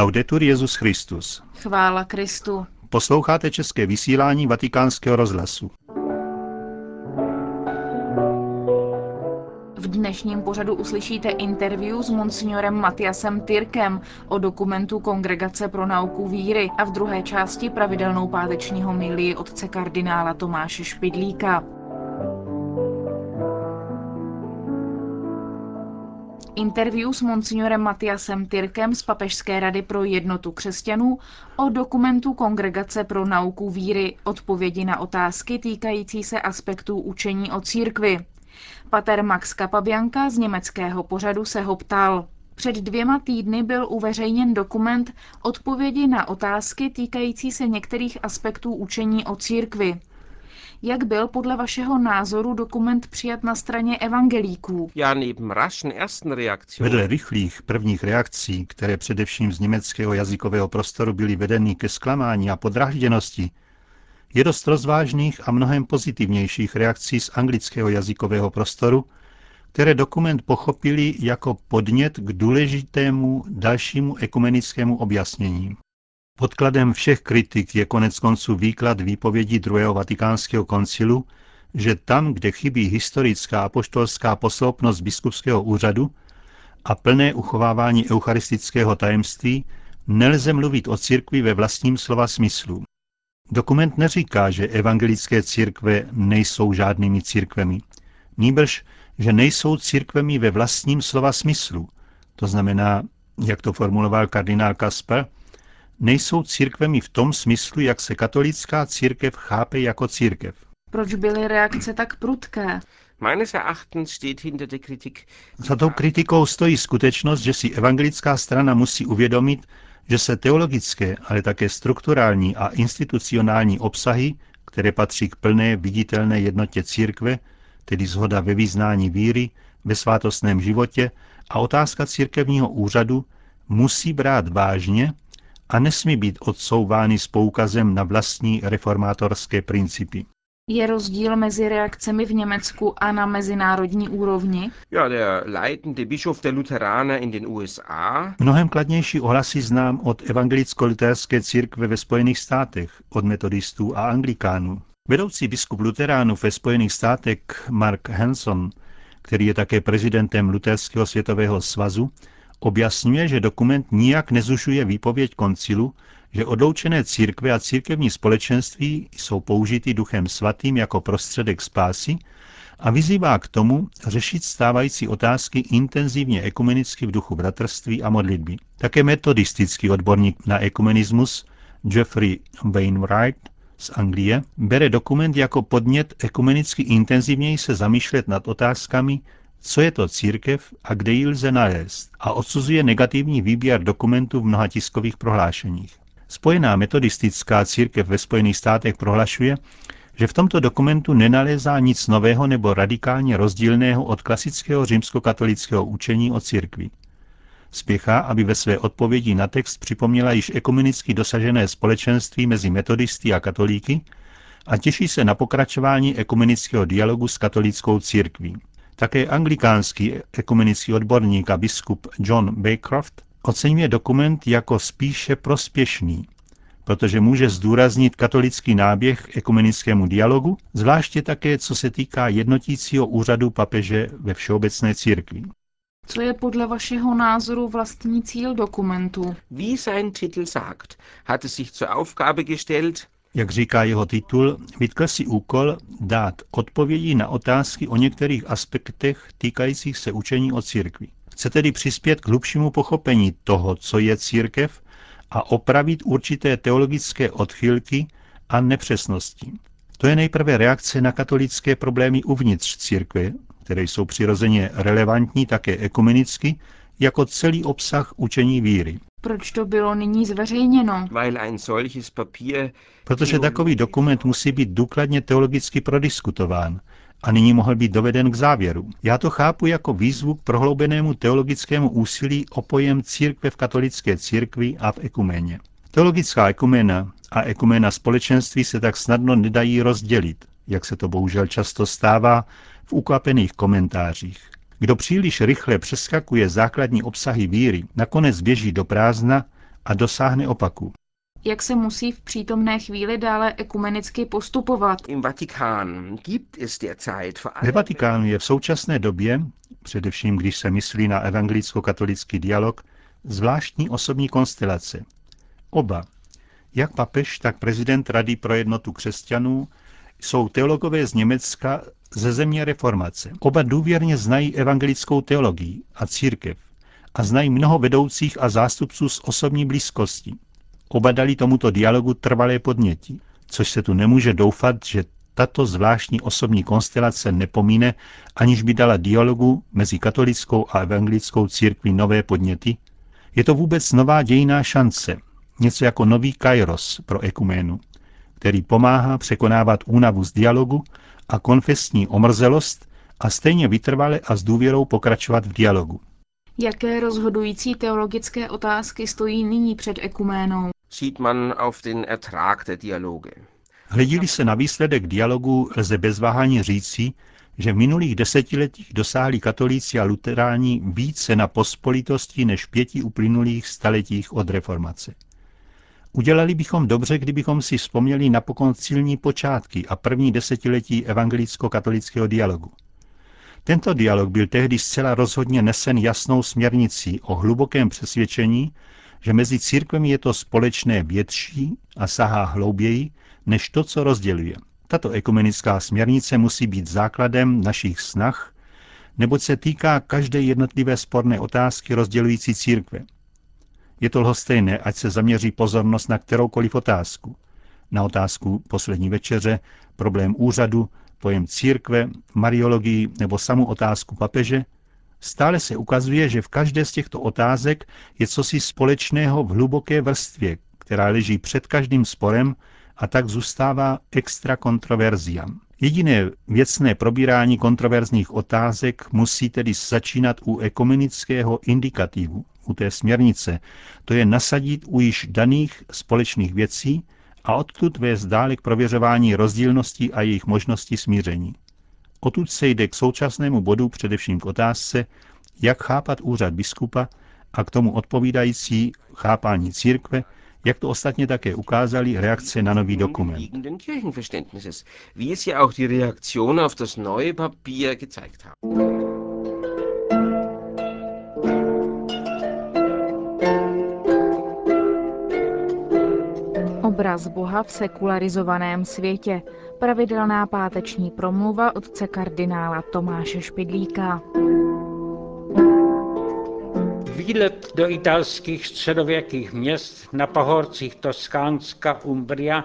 Laudetur Jezus Christus. Chvála Kristu. Posloucháte české vysílání Vatikánského rozhlasu. V dnešním pořadu uslyšíte interview s monsignorem Matiasem Tyrkem o dokumentu Kongregace pro nauku víry a v druhé části pravidelnou pátečního milí otce kardinála Tomáše Špidlíka. Interview s monsignorem Matiasem Tyrkem z Papežské rady pro jednotu křesťanů o dokumentu Kongregace pro nauku víry odpovědi na otázky týkající se aspektů učení o církvi. Pater Max Kapabianka z německého pořadu se ho ptal. Před dvěma týdny byl uveřejněn dokument Odpovědi na otázky týkající se některých aspektů učení o církvi. Jak byl podle vašeho názoru dokument přijat na straně evangelíků? Vedle rychlých prvních reakcí, které především z německého jazykového prostoru byly vedeny ke zklamání a podražděnosti, je dost rozvážných a mnohem pozitivnějších reakcí z anglického jazykového prostoru, které dokument pochopili jako podnět k důležitému dalšímu ekumenickému objasnění. Podkladem všech kritik je konec konců výklad výpovědi druhého vatikánského koncilu, že tam, kde chybí historická apoštolská posloupnost biskupského úřadu a plné uchovávání eucharistického tajemství, nelze mluvit o církvi ve vlastním slova smyslu. Dokument neříká, že evangelické církve nejsou žádnými církvemi. Nýbrž, že nejsou církvemi ve vlastním slova smyslu. To znamená, jak to formuloval kardinál Kasper, nejsou církvemi v tom smyslu, jak se katolická církev chápe jako církev. Proč byly reakce tak prudké? Za tou kritikou stojí skutečnost, že si evangelická strana musí uvědomit, že se teologické, ale také strukturální a institucionální obsahy, které patří k plné viditelné jednotě církve, tedy zhoda ve význání víry, ve svátostném životě a otázka církevního úřadu, musí brát vážně a nesmí být odsouvány s poukazem na vlastní reformátorské principy. Je rozdíl mezi reakcemi v Německu a na mezinárodní úrovni? Ja, der leitende Bischof der Lutheraner in den USA. Mnohem kladnější ohlasy znám od evangelicko-luterské církve ve Spojených státech, od metodistů a anglikánů. Vedoucí biskup luteránů ve Spojených státech Mark Hanson, který je také prezidentem Luterského světového svazu, objasňuje, že dokument nijak nezužuje výpověď koncilu, že odloučené církve a církevní společenství jsou použity duchem svatým jako prostředek spásy a vyzývá k tomu řešit stávající otázky intenzivně ekumenicky v duchu bratrství a modlitby. Také metodistický odborník na ekumenismus Jeffrey Wainwright z Anglie bere dokument jako podnět ekumenicky intenzivněji se zamýšlet nad otázkami, co je to církev a kde ji lze nalézt a odsuzuje negativní výběr dokumentů v mnoha tiskových prohlášeních. Spojená metodistická církev ve Spojených státech prohlašuje, že v tomto dokumentu nenalézá nic nového nebo radikálně rozdílného od klasického římskokatolického učení o církvi. Spěchá, aby ve své odpovědi na text připomněla již ekumenicky dosažené společenství mezi metodisty a katolíky a těší se na pokračování ekumenického dialogu s katolickou církví. Také anglikánský ekumenický odborník a biskup John Baycroft oceňuje dokument jako spíše prospěšný, protože může zdůraznit katolický náběh ekumenickému dialogu, zvláště také co se týká jednotícího úřadu papeže ve všeobecné církvi. Co je podle vašeho názoru vlastní cíl dokumentu? Wie sein Titel sagt, hat es sich zur Aufgabe gestellt, jak říká jeho titul, vytkl si úkol dát odpovědi na otázky o některých aspektech týkajících se učení o církvi. Chce tedy přispět k hlubšímu pochopení toho, co je církev a opravit určité teologické odchylky a nepřesnosti. To je nejprve reakce na katolické problémy uvnitř církve, které jsou přirozeně relevantní také ekumenicky, jako celý obsah učení víry. Proč to bylo nyní zveřejněno? Protože takový dokument musí být důkladně teologicky prodiskutován a nyní mohl být doveden k závěru. Já to chápu jako výzvu k prohloubenému teologickému úsilí o pojem církve v katolické církvi a v ekuméně. Teologická ekumena a ekumena společenství se tak snadno nedají rozdělit, jak se to bohužel často stává v ukvapených komentářích. Kdo příliš rychle přeskakuje základní obsahy víry, nakonec běží do prázdna a dosáhne opaku. Jak se musí v přítomné chvíli dále ekumenicky postupovat? Im Vatikan gibt es derzeit vor Ve Vatikánu je v současné době, především když se myslí na evangelicko-katolický dialog, zvláštní osobní konstelace. Oba, jak papež, tak prezident Rady pro jednotu křesťanů, jsou teologové z Německa ze země reformace. Oba důvěrně znají evangelickou teologii a církev a znají mnoho vedoucích a zástupců z osobní blízkosti. Oba dali tomuto dialogu trvalé podnětí, což se tu nemůže doufat, že tato zvláštní osobní konstelace nepomíne, aniž by dala dialogu mezi katolickou a evangelickou církví nové podněty? Je to vůbec nová dějiná šance, něco jako nový kairos pro ekuménu, který pomáhá překonávat únavu z dialogu a konfesní omrzelost a stejně vytrvale a s důvěrou pokračovat v dialogu. Jaké rozhodující teologické otázky stojí nyní před ekuménou? sieht man auf den Ertrag der Dialoge. Hledili se na výsledek dialogu, lze bez váhání říci, že v minulých desetiletích dosáhli katolíci a luteráni více na pospolitosti než v pěti uplynulých staletích od reformace. Udělali bychom dobře, kdybychom si vzpomněli na pokoncilní počátky a první desetiletí evangelicko-katolického dialogu. Tento dialog byl tehdy zcela rozhodně nesen jasnou směrnicí o hlubokém přesvědčení, že mezi církvemi je to společné větší a sahá hlouběji než to, co rozděluje. Tato ekumenická směrnice musí být základem našich snah, neboť se týká každé jednotlivé sporné otázky rozdělující církve. Je to lhostejné, ať se zaměří pozornost na kteroukoliv otázku. Na otázku poslední večeře, problém úřadu, pojem církve, mariologii nebo samu otázku papeže, stále se ukazuje, že v každé z těchto otázek je cosi společného v hluboké vrstvě, která leží před každým sporem a tak zůstává extra kontroverziam. Jediné věcné probírání kontroverzních otázek musí tedy začínat u ekumenického indikativu, u té směrnice, to je nasadit u již daných společných věcí a odtud vést dále k prověřování rozdílností a jejich možnosti smíření. Odtud se jde k současnému bodu především k otázce, jak chápat úřad biskupa a k tomu odpovídající chápání církve, jak to ostatně také ukázali reakce na nový dokument. wie es ja auch die Reaktion auf das neue Papier gezeigt haben. Obraz Boha v sekularizovaném světě. Pravidelná páteční promluva otce kardinála Tomáše Špidlíka. Výlet do italských středověkých měst na pahorcích Toskánska, Umbria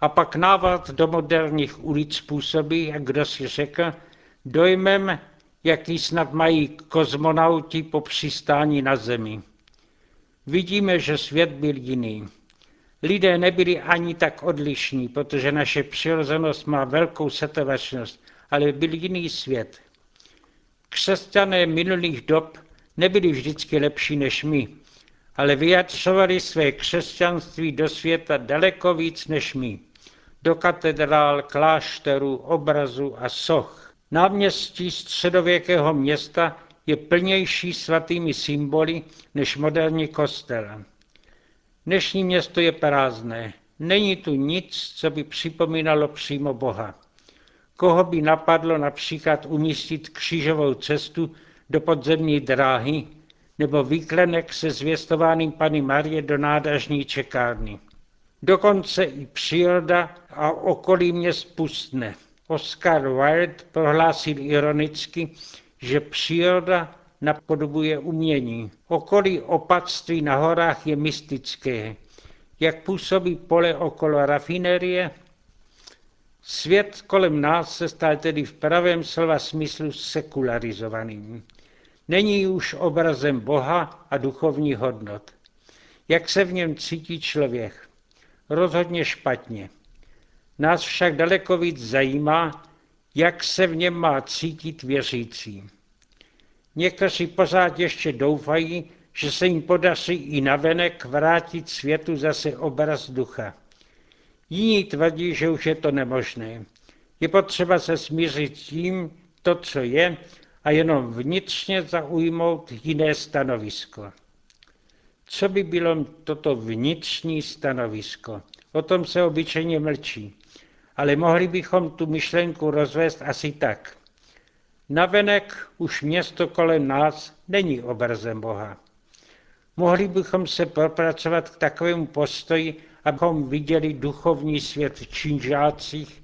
a pak návrat do moderních ulic působí, jak kdo si řekl, dojmem, jaký snad mají kozmonauti po přistání na Zemi. Vidíme, že svět byl jiný. Lidé nebyli ani tak odlišní, protože naše přirozenost má velkou setrvačnost, ale byl jiný svět. Křesťané minulých dob nebyli vždycky lepší než my, ale vyjadřovali své křesťanství do světa daleko víc než my. Do katedrál, klášterů, obrazů a soch. Náměstí středověkého města je plnější svatými symboly než moderní kostel. Dnešní město je prázdné. Není tu nic, co by připomínalo přímo Boha. Koho by napadlo například umístit křížovou cestu do podzemní dráhy nebo výklenek se zvěstováním Pany Marie do nádažní čekárny. Dokonce i příroda a okolí mě spustne. Oscar Wilde prohlásil ironicky, že příroda napodobuje umění. Okolí opatství na horách je mystické. Jak působí pole okolo rafinerie? Svět kolem nás se stal tedy v pravém slova smyslu sekularizovaným. Není už obrazem Boha a duchovní hodnot. Jak se v něm cítí člověk? Rozhodně špatně. Nás však daleko víc zajímá, jak se v něm má cítit věřící. Někteří pořád ještě doufají, že se jim podaří i navenek vrátit světu zase obraz ducha. Jiní tvrdí, že už je to nemožné. Je potřeba se smířit s tím, to, co je, a jenom vnitřně zaujmout jiné stanovisko. Co by bylo toto vnitřní stanovisko? O tom se obyčejně mlčí. Ale mohli bychom tu myšlenku rozvést asi tak. Navenek už město kolem nás není obrazem Boha. Mohli bychom se propracovat k takovému postoji, abychom viděli duchovní svět v činžácích,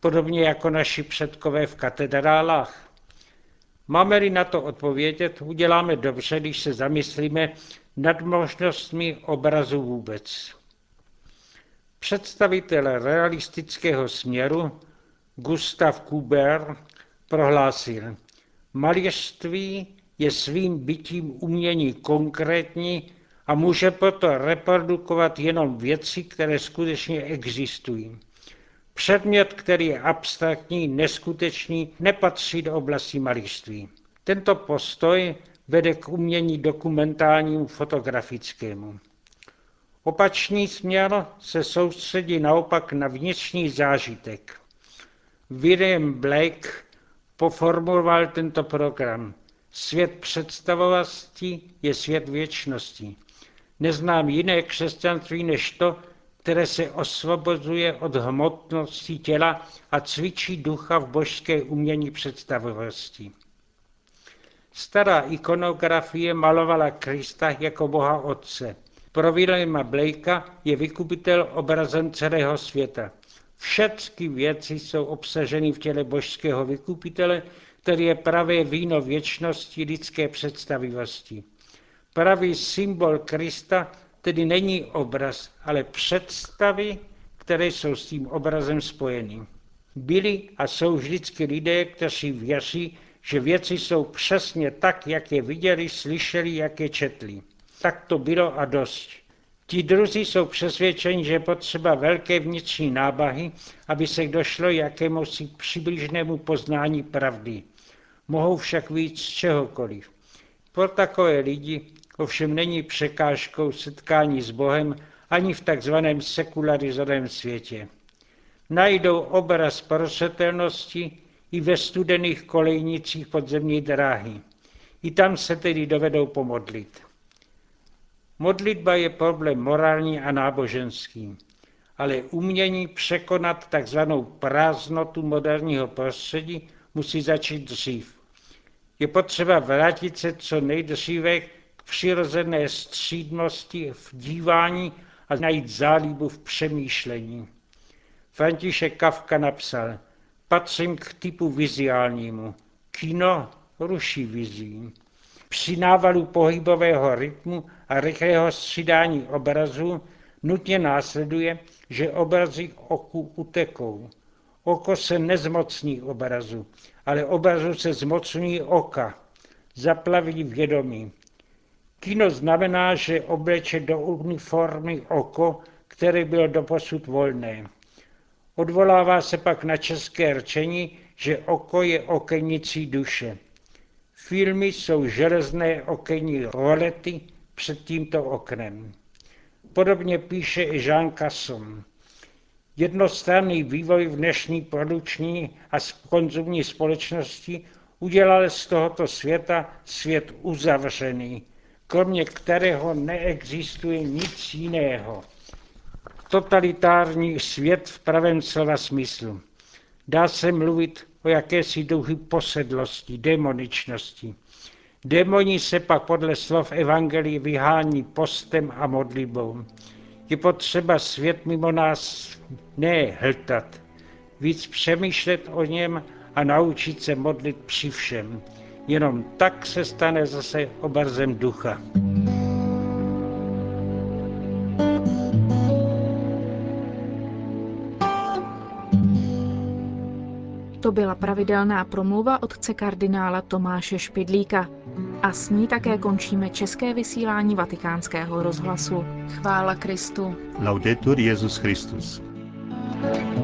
podobně jako naši předkové v katedrálách. Máme-li na to odpovědět, uděláme dobře, když se zamyslíme nad možnostmi obrazu vůbec. Představitel realistického směru Gustav Kuber prohlásil, malířství je svým bytím umění konkrétní a může proto reprodukovat jenom věci, které skutečně existují. Předmět, který je abstraktní, neskutečný, nepatří do oblasti malířství. Tento postoj vede k umění dokumentálnímu fotografickému. Opačný směr se soustředí naopak na vnitřní zážitek. William Blake poformuloval tento program. Svět představovosti je svět věčnosti. Neznám jiné křesťanství než to, které se osvobozuje od hmotnosti těla a cvičí ducha v božské umění představovosti. Stará ikonografie malovala Krista jako Boha Otce. Pro Williama Blakea je vykupitel obrazem celého světa. Všechny věci jsou obsaženy v těle božského vykupitele, který je pravé víno věčnosti lidské představivosti. Pravý symbol Krista tedy není obraz, ale představy, které jsou s tím obrazem spojeny. Byli a jsou vždycky lidé, kteří věří, že věci jsou přesně tak, jak je viděli, slyšeli, jak je četli. Tak to bylo a dost. Ti druzí jsou přesvědčeni, že je potřeba velké vnitřní nábahy, aby se došlo jakému si přibližnému poznání pravdy. Mohou však víc z čehokoliv. Pro takové lidi ovšem není překážkou setkání s Bohem ani v takzvaném sekularizovaném světě. Najdou obraz prosvětelnosti i ve studených kolejnicích podzemní dráhy. I tam se tedy dovedou pomodlit. Modlitba je problém morální a náboženský, ale umění překonat takzvanou prázdnotu moderního prostředí musí začít dřív. Je potřeba vrátit se co nejdříve k přirozené střídnosti v dívání a najít zálibu v přemýšlení. František Kafka napsal, patřím k typu vizuálnímu. Kino ruší vizí. Při návalu pohybového rytmu a rychlého střídání obrazů nutně následuje, že obrazy oku utekou. Oko se nezmocní obrazu, ale obrazu se zmocní oka, zaplaví vědomí. Kino znamená, že obleče do uniformy oko, které bylo doposud volné. Odvolává se pak na české rčení, že oko je okenicí duše. Filmy jsou železné okenní rolety před tímto oknem. Podobně píše i Jean Casson. Jednostranný vývoj v dnešní produkční a konzumní společnosti udělal z tohoto světa svět uzavřený, kromě kterého neexistuje nic jiného. Totalitární svět v pravém slova smyslu. Dá se mluvit o jakési duchy posedlosti, demoničnosti. Démoni se pak podle slov Evangelii vyhání postem a modlitbou. Je potřeba svět mimo nás ne hltat, víc přemýšlet o něm a naučit se modlit při všem. Jenom tak se stane zase obrazem ducha. To byla pravidelná promluva otce kardinála Tomáše Špidlíka. A s ní také končíme české vysílání vatikánského rozhlasu. Chvála Kristu. Laudetur Jezus Christus. thank you